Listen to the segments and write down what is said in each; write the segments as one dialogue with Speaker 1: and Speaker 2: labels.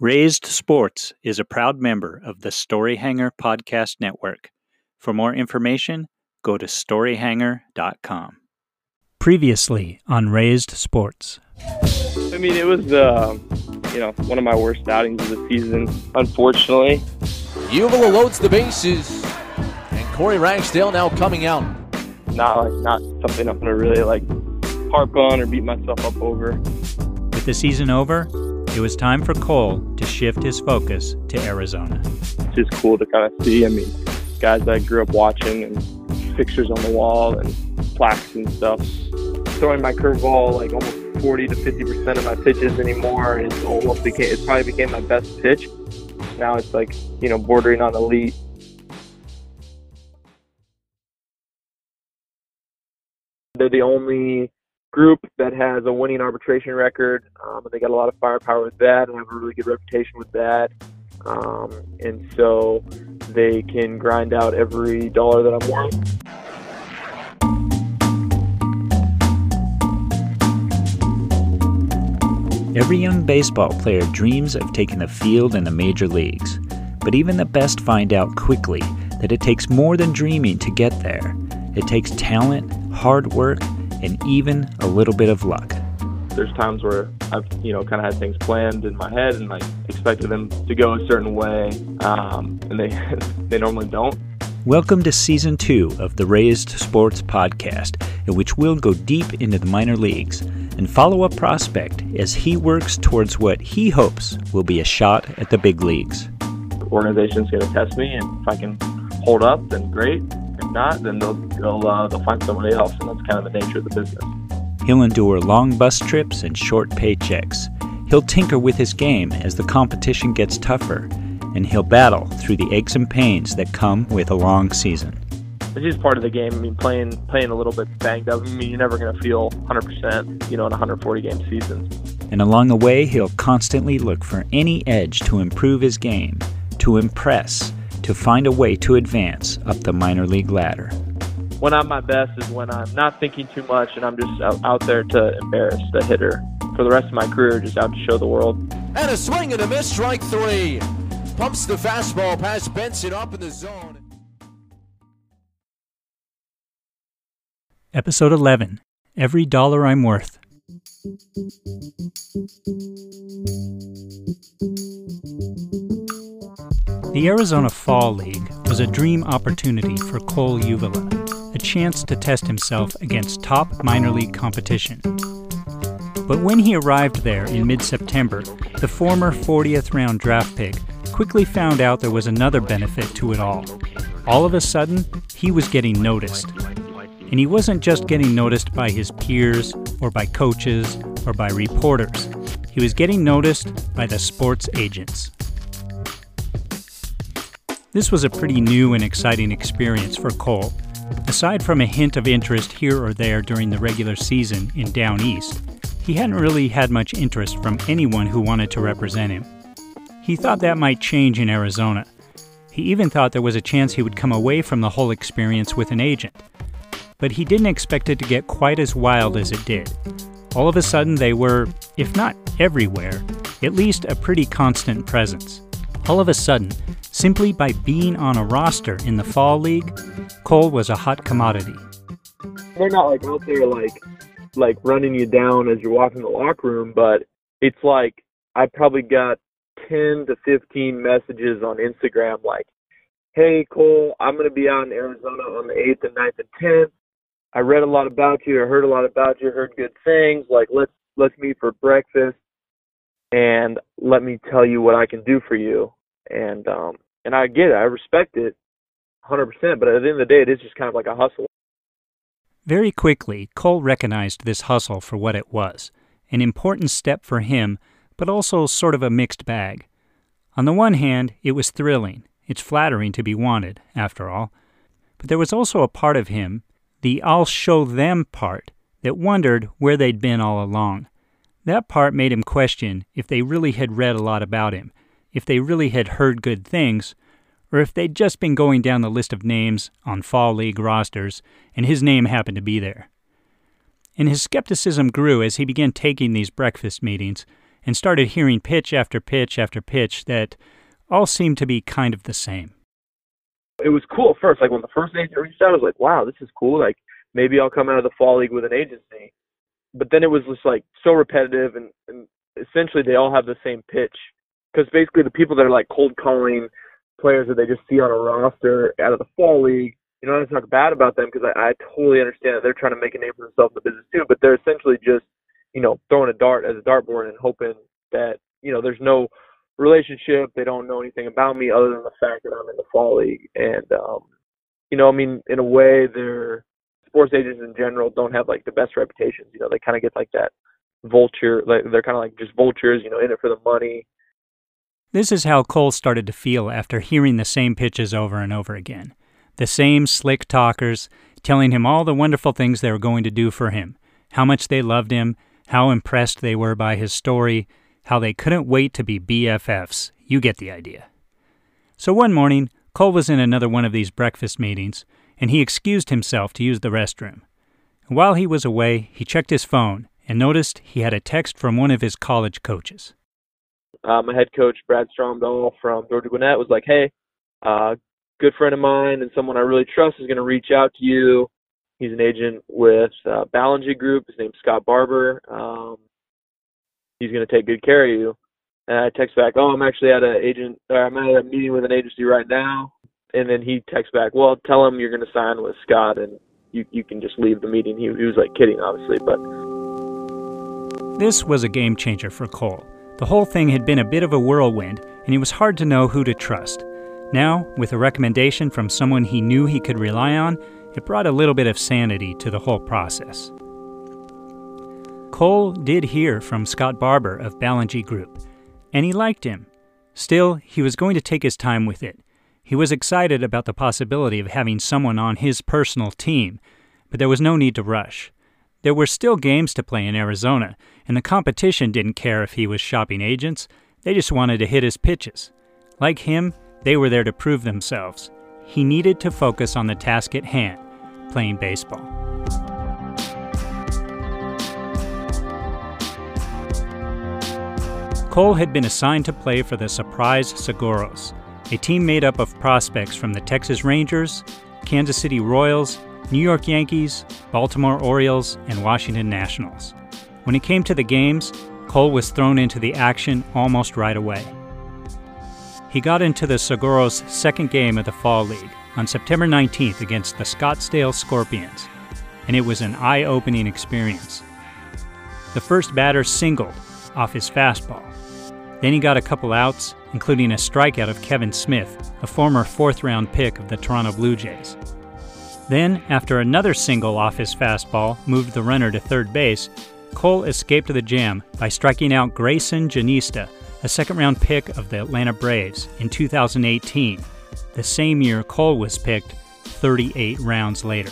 Speaker 1: Raised Sports is a proud member of the Storyhanger Podcast Network. For more information, go to storyhanger.com. Previously on Raised Sports.
Speaker 2: I mean, it was, uh, you know, one of my worst outings of the season, unfortunately.
Speaker 3: Uvila loads the bases, and Corey Ragsdale now coming out.
Speaker 2: Not like not something I'm gonna really like harp on or beat myself up over.
Speaker 1: With the season over, it was time for Cole to shift his focus to Arizona.
Speaker 2: It's just cool to kind of see. I mean, guys that I grew up watching and pictures on the wall and plaques and stuff. Throwing my curveball like almost 40 to 50 percent of my pitches anymore. It's almost became it probably became my best pitch. Now it's like you know bordering on elite. They're the only group that has a winning arbitration record. Um, and they got a lot of firepower with that and have a really good reputation with that. Um, and so they can grind out every dollar that I'm worth.
Speaker 1: Every young baseball player dreams of taking the field in the major leagues, but even the best find out quickly that it takes more than dreaming to get there. It takes talent, hard work, and even a little bit of luck.
Speaker 2: There's times where I've, you know, kind of had things planned in my head and like expected them to go a certain way, um, and they they normally don't.
Speaker 1: Welcome to season two of the Raised Sports Podcast, in which we'll go deep into the minor leagues and follow a prospect as he works towards what he hopes will be a shot at the big leagues.
Speaker 2: The organization's going to test me, and if I can hold up, then great. Not, then they'll they'll, uh, they'll find somebody else, and that's kind of the nature of the business.
Speaker 1: He'll endure long bus trips and short paychecks. He'll tinker with his game as the competition gets tougher, and he'll battle through the aches and pains that come with a long season.
Speaker 2: It's just part of the game. I mean, playing playing a little bit banged up. I mean, you're never going to feel 100%, you know, in a 140 game season.
Speaker 1: And along the way, he'll constantly look for any edge to improve his game, to impress, to find a way to advance up the minor league ladder.
Speaker 2: When I'm my best is when I'm not thinking too much and I'm just out, out there to embarrass the hitter. For the rest of my career, just out to show the world.
Speaker 3: And a swing and a miss, strike three. Pumps the fastball past Benson up in the zone.
Speaker 1: Episode 11 Every Dollar I'm Worth. The Arizona Fall League was a dream opportunity for Cole Uvila, a chance to test himself against top minor league competition. But when he arrived there in mid September, the former 40th round draft pick quickly found out there was another benefit to it all. All of a sudden, he was getting noticed. And he wasn't just getting noticed by his peers or by coaches or by reporters. He was getting noticed by the sports agents. This was a pretty new and exciting experience for Cole. Aside from a hint of interest here or there during the regular season in Down East, he hadn't really had much interest from anyone who wanted to represent him. He thought that might change in Arizona. He even thought there was a chance he would come away from the whole experience with an agent. But he didn't expect it to get quite as wild as it did. All of a sudden, they were, if not everywhere, at least a pretty constant presence. All of a sudden, simply by being on a roster in the Fall League, Cole was a hot commodity.
Speaker 2: They're not like out there like like running you down as you're walking the locker room, but it's like I probably got 10 to 15 messages on Instagram like, "Hey Cole, I'm going to be out in Arizona on the 8th and 9th and 10th. I read a lot about you. I heard a lot about you. Heard good things. Like let's let's meet for breakfast and let me tell you what I can do for you." And um and I get it. I respect it 100%, but at the end of the day it is just kind of like a hustle.
Speaker 1: Very quickly, Cole recognized this hustle for what it was an important step for him, but also sort of a mixed bag. On the one hand, it was thrilling. It's flattering to be wanted, after all. But there was also a part of him, the I'll show them part, that wondered where they'd been all along. That part made him question if they really had read a lot about him, if they really had heard good things, or if they'd just been going down the list of names on Fall League rosters and his name happened to be there. And his skepticism grew as he began taking these breakfast meetings and started hearing pitch after pitch after pitch that all seemed to be kind of the same.
Speaker 2: It was cool at first. Like when the first agent reached out, I was like, wow, this is cool. Like maybe I'll come out of the fall league with an agency. But then it was just like so repetitive and, and essentially they all have the same pitch. Because basically the people that are like cold calling players that they just see on a roster out of the fall league, you know, I don't talk bad about them because I, I totally understand that they're trying to make a name for themselves in the business too. But they're essentially just, you know, throwing a dart as a dartboard and hoping that, you know, there's no relationship. They don't know anything about me other than the fact that I'm in the fall league. And, um, you know, I mean, in a way, they're sports agents in general don't have like the best reputations. You know, they kind of get like that vulture, like they're kind of like just vultures, you know, in it for the money.
Speaker 1: This is how Cole started to feel after hearing the same pitches over and over again. The same slick talkers telling him all the wonderful things they were going to do for him, how much they loved him, how impressed they were by his story, how they couldn't wait to be BFFs. You get the idea. So one morning, Cole was in another one of these breakfast meetings, and he excused himself to use the restroom. While he was away, he checked his phone and noticed he had a text from one of his college coaches.
Speaker 2: Uh, my head coach, Brad Stromdahl from Georgia Gwinnett, was like, hey, uh, good friend of mine and someone I really trust is going to reach out to you. He's an agent with uh, Ballengee Group. His name's Scott Barber. Um, he's going to take good care of you. And I text back, oh, I'm actually at an agent, or I'm at a meeting with an agency right now. And then he texts back, well, tell him you're going to sign with Scott and you, you can just leave the meeting. He, he was like kidding, obviously, but.
Speaker 1: This was a game changer for Cole. The whole thing had been a bit of a whirlwind, and it was hard to know who to trust. Now, with a recommendation from someone he knew he could rely on, it brought a little bit of sanity to the whole process. Cole did hear from Scott Barber of Ballengee Group, and he liked him. Still, he was going to take his time with it. He was excited about the possibility of having someone on his personal team, but there was no need to rush. There were still games to play in Arizona, and the competition didn't care if he was shopping agents, they just wanted to hit his pitches. Like him, they were there to prove themselves. He needed to focus on the task at hand playing baseball. Cole had been assigned to play for the Surprise Saguaros, a team made up of prospects from the Texas Rangers, Kansas City Royals, New York Yankees, Baltimore Orioles, and Washington Nationals. When it came to the games, Cole was thrown into the action almost right away. He got into the Saguaros' second game of the Fall League on September 19th against the Scottsdale Scorpions, and it was an eye opening experience. The first batter singled off his fastball, then he got a couple outs, including a strikeout of Kevin Smith, a former fourth round pick of the Toronto Blue Jays. Then, after another single off his fastball moved the runner to third base, Cole escaped the jam by striking out Grayson Jenista, a second round pick of the Atlanta Braves, in 2018, the same year Cole was picked 38 rounds later.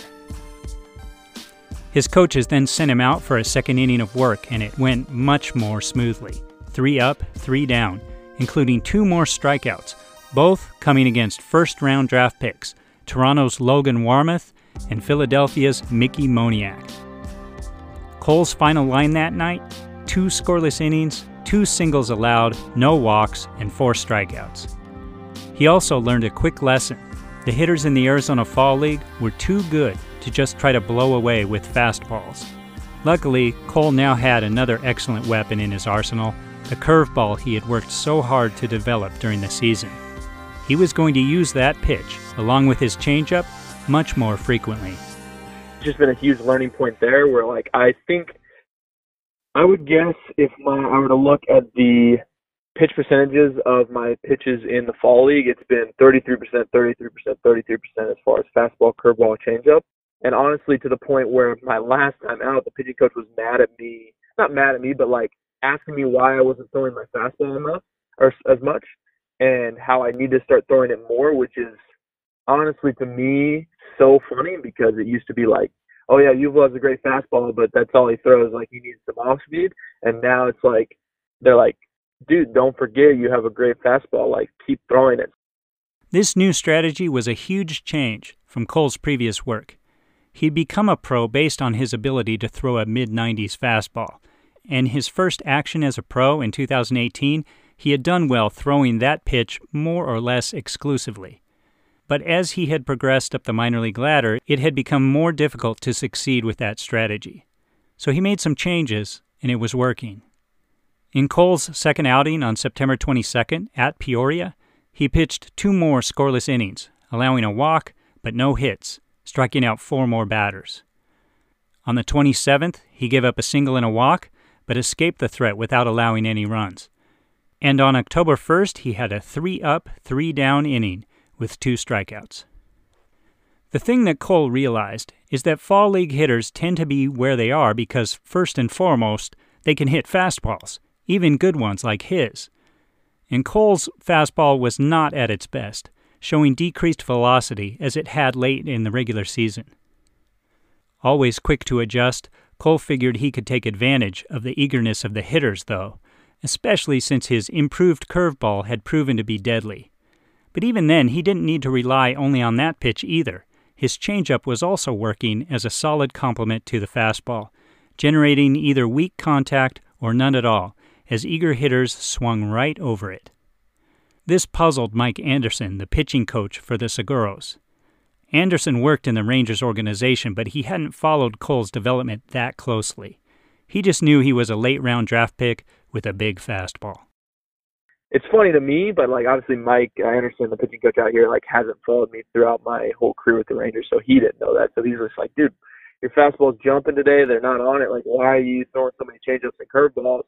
Speaker 1: His coaches then sent him out for a second inning of work, and it went much more smoothly three up, three down, including two more strikeouts, both coming against first round draft picks Toronto's Logan Warmoth and Philadelphia's Mickey Moniak. Cole's final line that night two scoreless innings, two singles allowed, no walks, and four strikeouts. He also learned a quick lesson. The hitters in the Arizona Fall League were too good to just try to blow away with fastballs. Luckily, Cole now had another excellent weapon in his arsenal the curveball he had worked so hard to develop during the season. He was going to use that pitch, along with his changeup, much more frequently.
Speaker 2: Just been a huge learning point there where, like, I think I would guess if my I were to look at the pitch percentages of my pitches in the fall league, it's been 33%, 33%, 33% as far as fastball, curveball, changeup. And honestly, to the point where my last time out, the pitching coach was mad at me. Not mad at me, but like asking me why I wasn't throwing my fastball enough or as much, and how I need to start throwing it more, which is honestly to me so funny because it used to be like, oh yeah, Uvila has a great fastball, but that's all he throws. Like he needs some off speed, and now it's like they're like, dude, don't forget you have a great fastball. Like keep throwing it.
Speaker 1: This new strategy was a huge change from Cole's previous work. He'd become a pro based on his ability to throw a mid 90s fastball and his first action as a pro in 2018, he had done well throwing that pitch more or less exclusively. But as he had progressed up the minor league ladder, it had become more difficult to succeed with that strategy. So he made some changes, and it was working. In Cole's second outing on September 22nd at Peoria, he pitched two more scoreless innings, allowing a walk but no hits, striking out four more batters. On the 27th, he gave up a single and a walk, but escaped the threat without allowing any runs. And on October 1st, he had a three up, three down inning with two strikeouts. The thing that Cole realized is that fall league hitters tend to be where they are because, first and foremost, they can hit fastballs, even good ones like his. And Cole's fastball was not at its best, showing decreased velocity as it had late in the regular season. Always quick to adjust, Cole figured he could take advantage of the eagerness of the hitters, though, especially since his improved curveball had proven to be deadly. But even then, he didn't need to rely only on that pitch either. His changeup was also working as a solid complement to the fastball, generating either weak contact or none at all, as eager hitters swung right over it. This puzzled Mike Anderson, the pitching coach for the Saguaros. Anderson worked in the Rangers organization, but he hadn't followed Cole's development that closely. He just knew he was a late round draft pick with a big fastball.
Speaker 2: It's funny to me, but like obviously Mike Anderson, the pitching coach out here, like hasn't followed me throughout my whole career with the Rangers, so he didn't know that. So he's just like, dude, your fastball's jumping today. They're not on it. Like, why are you throwing so many changeups and curveballs?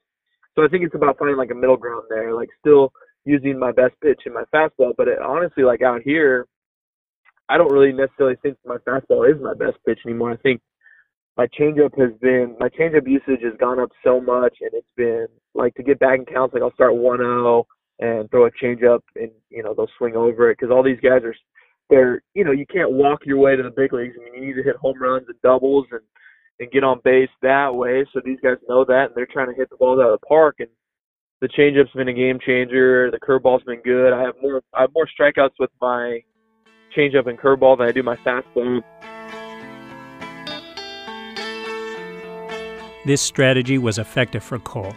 Speaker 2: So I think it's about finding like a middle ground there, like still using my best pitch in my fastball. But it, honestly, like out here, I don't really necessarily think my fastball is my best pitch anymore. I think my changeup has been my changeup usage has gone up so much, and it's been like to get back in counts. Like I'll start one zero and throw a changeup, and you know they'll swing over it because all these guys are they're you know you can't walk your way to the big leagues. I mean you need to hit home runs and doubles and and get on base that way. So these guys know that, and they're trying to hit the balls out of the park. And the changeup's been a game changer. The curveball's been good. I have more I have more strikeouts with my changeup and curveball than I do my fastball.
Speaker 1: This strategy was effective for Cole.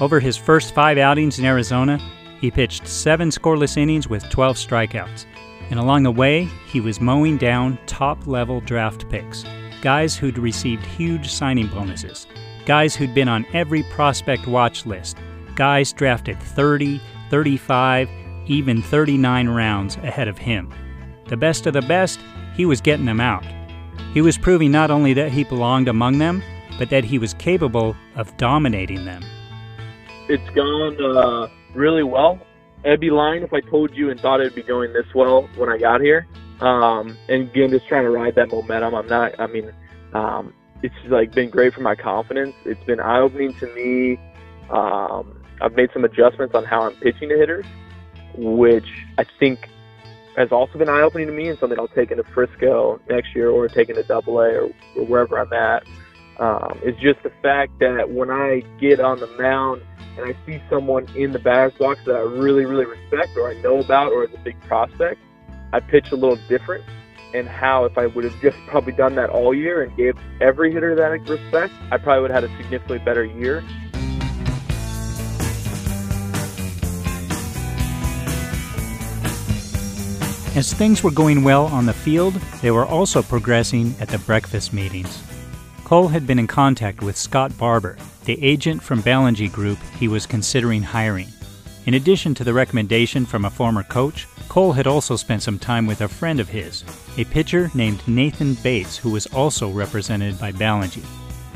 Speaker 1: Over his first five outings in Arizona, he pitched seven scoreless innings with 12 strikeouts. And along the way, he was mowing down top level draft picks guys who'd received huge signing bonuses, guys who'd been on every prospect watch list, guys drafted 30, 35, even 39 rounds ahead of him. The best of the best, he was getting them out. He was proving not only that he belonged among them, but that he was capable of dominating them.
Speaker 2: It's gone uh, really well. I'd be lying if I told you and thought it'd be going this well when I got here. Um, and again, just trying to ride that momentum. I'm not. I mean, um, it's like been great for my confidence. It's been eye opening to me. Um, I've made some adjustments on how I'm pitching to hitters, which I think has also been eye opening to me and something I'll take into Frisco next year or take into Double A or, or wherever I'm at. Um, it's just the fact that when I get on the mound and I see someone in the batter's box that I really, really respect or I know about or is a big prospect, I pitch a little different. And how, if I would have just probably done that all year and gave every hitter that respect, I probably would have had a significantly better year.
Speaker 1: As things were going well on the field, they were also progressing at the breakfast meetings. Cole had been in contact with Scott Barber, the agent from Ballengee Group he was considering hiring. In addition to the recommendation from a former coach, Cole had also spent some time with a friend of his, a pitcher named Nathan Bates, who was also represented by Ballengee.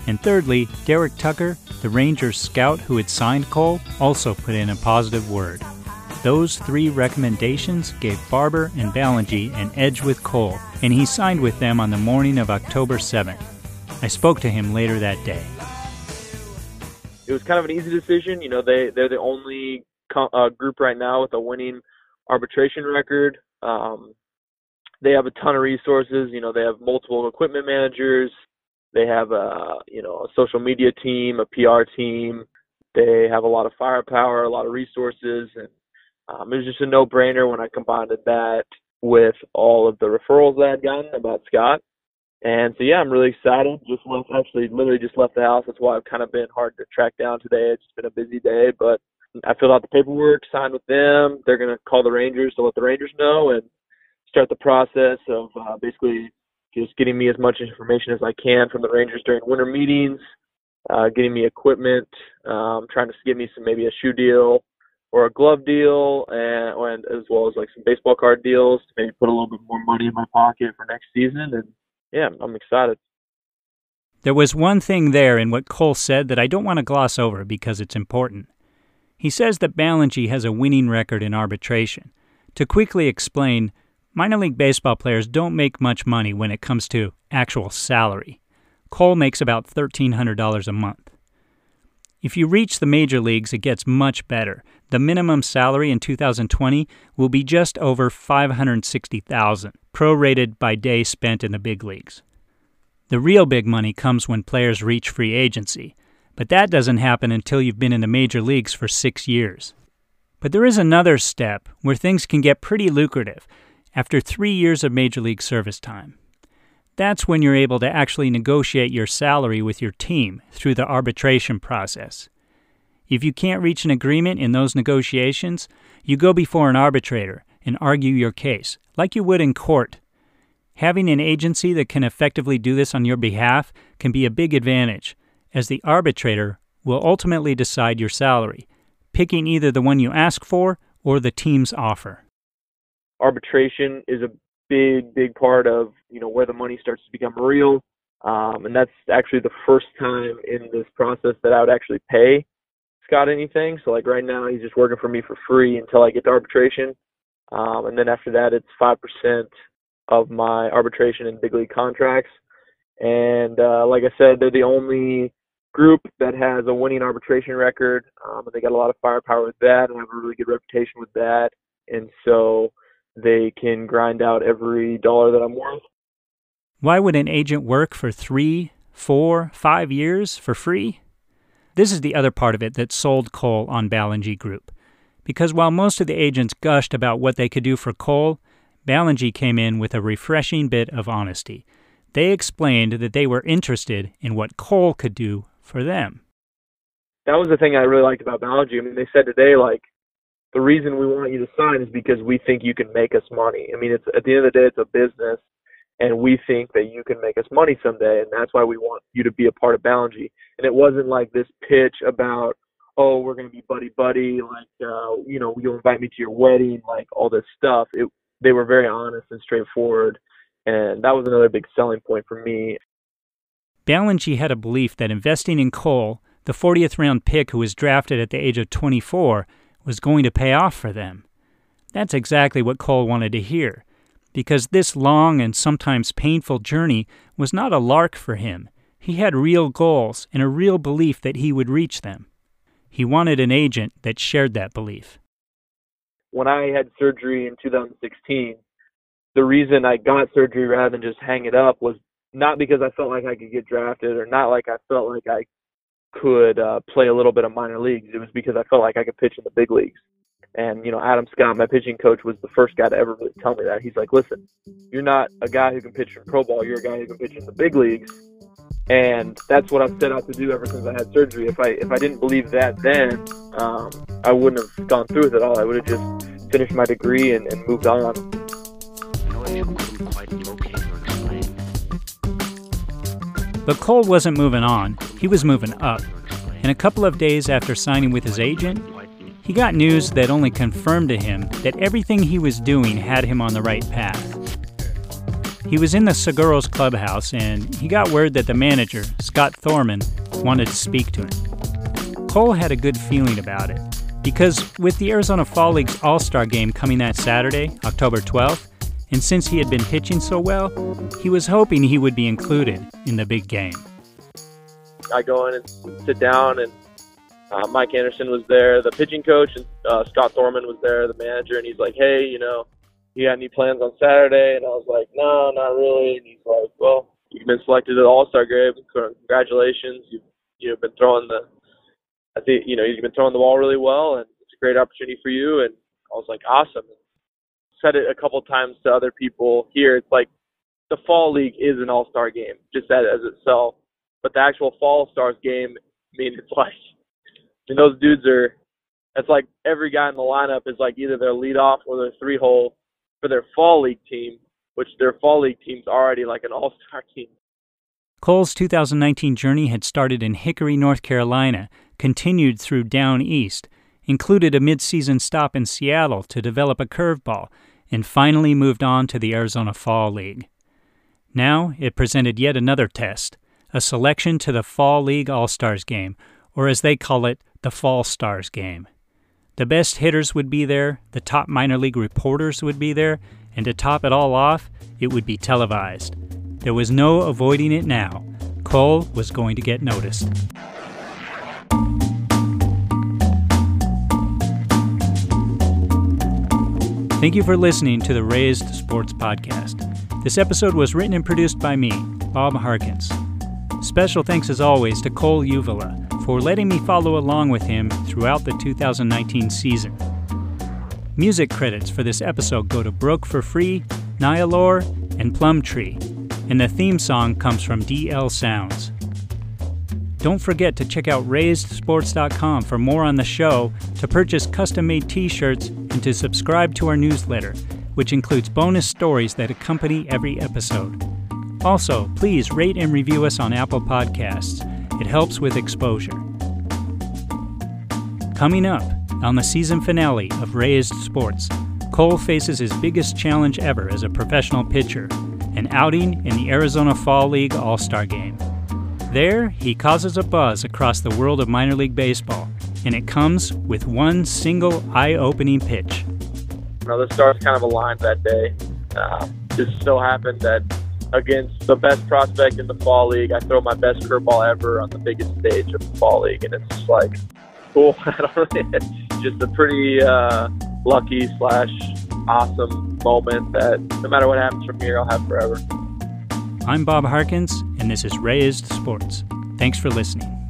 Speaker 1: And thirdly, Derek Tucker, the Rangers scout who had signed Cole, also put in a positive word. Those three recommendations gave Barber and Ballengee an edge with Cole, and he signed with them on the morning of October 7th. I spoke to him later that day.
Speaker 2: It was kind of an easy decision. You know, they they're the only co- uh, group right now with a winning arbitration record. Um, they have a ton of resources. You know, they have multiple equipment managers. They have a you know a social media team, a PR team. They have a lot of firepower, a lot of resources, and um, it was just a no-brainer when I combined that with all of the referrals that I had gotten about Scott. And so yeah, I'm really excited. Just left, actually, literally just left the house. That's why I've kind of been hard to track down today. It's been a busy day, but I filled out the paperwork, signed with them. They're gonna call the Rangers to let the Rangers know and start the process of uh, basically just getting me as much information as I can from the Rangers during winter meetings, uh, getting me equipment, um, trying to get me some maybe a shoe deal or a glove deal, and, and as well as like some baseball card deals to maybe put a little bit more money in my pocket for next season. And yeah, I'm excited.
Speaker 1: There was one thing there in what Cole said that I don't want to gloss over because it's important. He says that Ballengee has a winning record in arbitration. To quickly explain, minor league baseball players don't make much money when it comes to actual salary. Cole makes about $1,300 a month. If you reach the major leagues, it gets much better. The minimum salary in 2020 will be just over 560,000, prorated by day spent in the big leagues. The real big money comes when players reach free agency, but that doesn't happen until you've been in the major leagues for 6 years. But there is another step where things can get pretty lucrative after 3 years of major league service time. That's when you're able to actually negotiate your salary with your team through the arbitration process. If you can't reach an agreement in those negotiations, you go before an arbitrator and argue your case, like you would in court. Having an agency that can effectively do this on your behalf can be a big advantage, as the arbitrator will ultimately decide your salary, picking either the one you ask for or the team's offer.
Speaker 2: Arbitration is a big, big part of you know where the money starts to become real. Um, and that's actually the first time in this process that I would actually pay Scott anything. So like right now, he's just working for me for free until I get to arbitration, um, and then after that, it's five percent of my arbitration and big league contracts. And uh, like I said, they're the only group that has a winning arbitration record, um, and they got a lot of firepower with that, and have a really good reputation with that. And so they can grind out every dollar that I'm worth.
Speaker 1: Why would an agent work for three, four, five years for free? This is the other part of it that sold Cole on Ballengee Group. Because while most of the agents gushed about what they could do for Cole, Ballengee came in with a refreshing bit of honesty. They explained that they were interested in what Cole could do for them.
Speaker 2: That was the thing I really liked about Ballengee. I mean, they said today, like, the reason we want you to sign is because we think you can make us money. I mean, it's at the end of the day, it's a business, and we think that you can make us money someday, and that's why we want you to be a part of Ballengee. And it wasn't like this pitch about, oh, we're to be buddy buddy, like, uh, you know, you'll invite me to your wedding, like all this stuff. It, they were very honest and straightforward, and that was another big selling point for me.
Speaker 1: Ballengee had a belief that investing in Cole, the 40th round pick who was drafted at the age of 24, was going to pay off for them. That's exactly what Cole wanted to hear, because this long and sometimes painful journey was not a lark for him. He had real goals and a real belief that he would reach them. He wanted an agent that shared that belief.
Speaker 2: When I had surgery in 2016, the reason I got surgery rather than just hang it up was not because I felt like I could get drafted or not like I felt like I could uh, play a little bit of minor leagues. It was because I felt like I could pitch in the big leagues. And, you know, Adam Scott, my pitching coach, was the first guy to ever really tell me that. He's like, listen, you're not a guy who can pitch in pro ball. You're a guy who can pitch in the big leagues. And that's what I've set out to do ever since I had surgery. If I if I didn't believe that then, um, I wouldn't have gone through with it all. I would have just finished my degree and, and moved on.
Speaker 1: But Cole wasn't moving on, he was moving up. And a couple of days after signing with his agent, he got news that only confirmed to him that everything he was doing had him on the right path. He was in the Saguaros clubhouse and he got word that the manager, Scott Thorman, wanted to speak to him. Cole had a good feeling about it because with the Arizona Fall League's All Star game coming that Saturday, October 12th, and since he had been pitching so well, he was hoping he would be included in the big game.
Speaker 2: I go in and sit down, and uh, Mike Anderson was there, the pitching coach, and uh, Scott Thorman was there, the manager, and he's like, "Hey, you know, you got any plans on Saturday?" And I was like, "No, not really." And he's like, "Well, you've been selected to the All Star game. Congratulations! You've you've been throwing the, I think you know you've been throwing the ball really well, and it's a great opportunity for you." And I was like, "Awesome!" said it a couple times to other people here. It's like the fall league is an all star game just as, as itself, but the actual fall stars game, I mean, it's like, I mean, those dudes are. It's like every guy in the lineup is like either their leadoff or their three hole for their fall league team, which their fall league team's already like an all star team.
Speaker 1: Cole's 2019 journey had started in Hickory, North Carolina, continued through down east, included a midseason stop in Seattle to develop a curveball, and finally moved on to the Arizona Fall League. Now it presented yet another test a selection to the Fall League All Stars game, or as they call it, the Fall Stars game. The best hitters would be there, the top minor league reporters would be there, and to top it all off, it would be televised. There was no avoiding it now. Cole was going to get noticed. Thank you for listening to the Raised Sports Podcast. This episode was written and produced by me, Bob Harkins. Special thanks as always to Cole Uvila for letting me follow along with him throughout the 2019 season. Music credits for this episode go to Broke for Free, Nyalor, and Plum Tree, and the theme song comes from DL Sounds. Don't forget to check out raisedsports.com for more on the show, to purchase custom made t shirts, and to subscribe to our newsletter, which includes bonus stories that accompany every episode. Also, please rate and review us on Apple Podcasts. It helps with exposure. Coming up on the season finale of Raised Sports, Cole faces his biggest challenge ever as a professional pitcher an outing in the Arizona Fall League All Star Game. There, he causes a buzz across the world of minor league baseball, and it comes with one single eye opening pitch.
Speaker 2: You know, the stars kind of aligned that day. Uh, just so happened that against the best prospect in the fall league, I throw my best curveball ever on the biggest stage of the fall league, and it's just like cool. just a pretty uh, lucky slash awesome moment that no matter what happens from here, I'll have forever.
Speaker 1: I'm Bob Harkins, and this is Raised Sports. Thanks for listening.